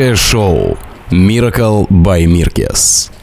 Авторское шоу Miracle by Mirkes.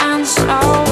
and so.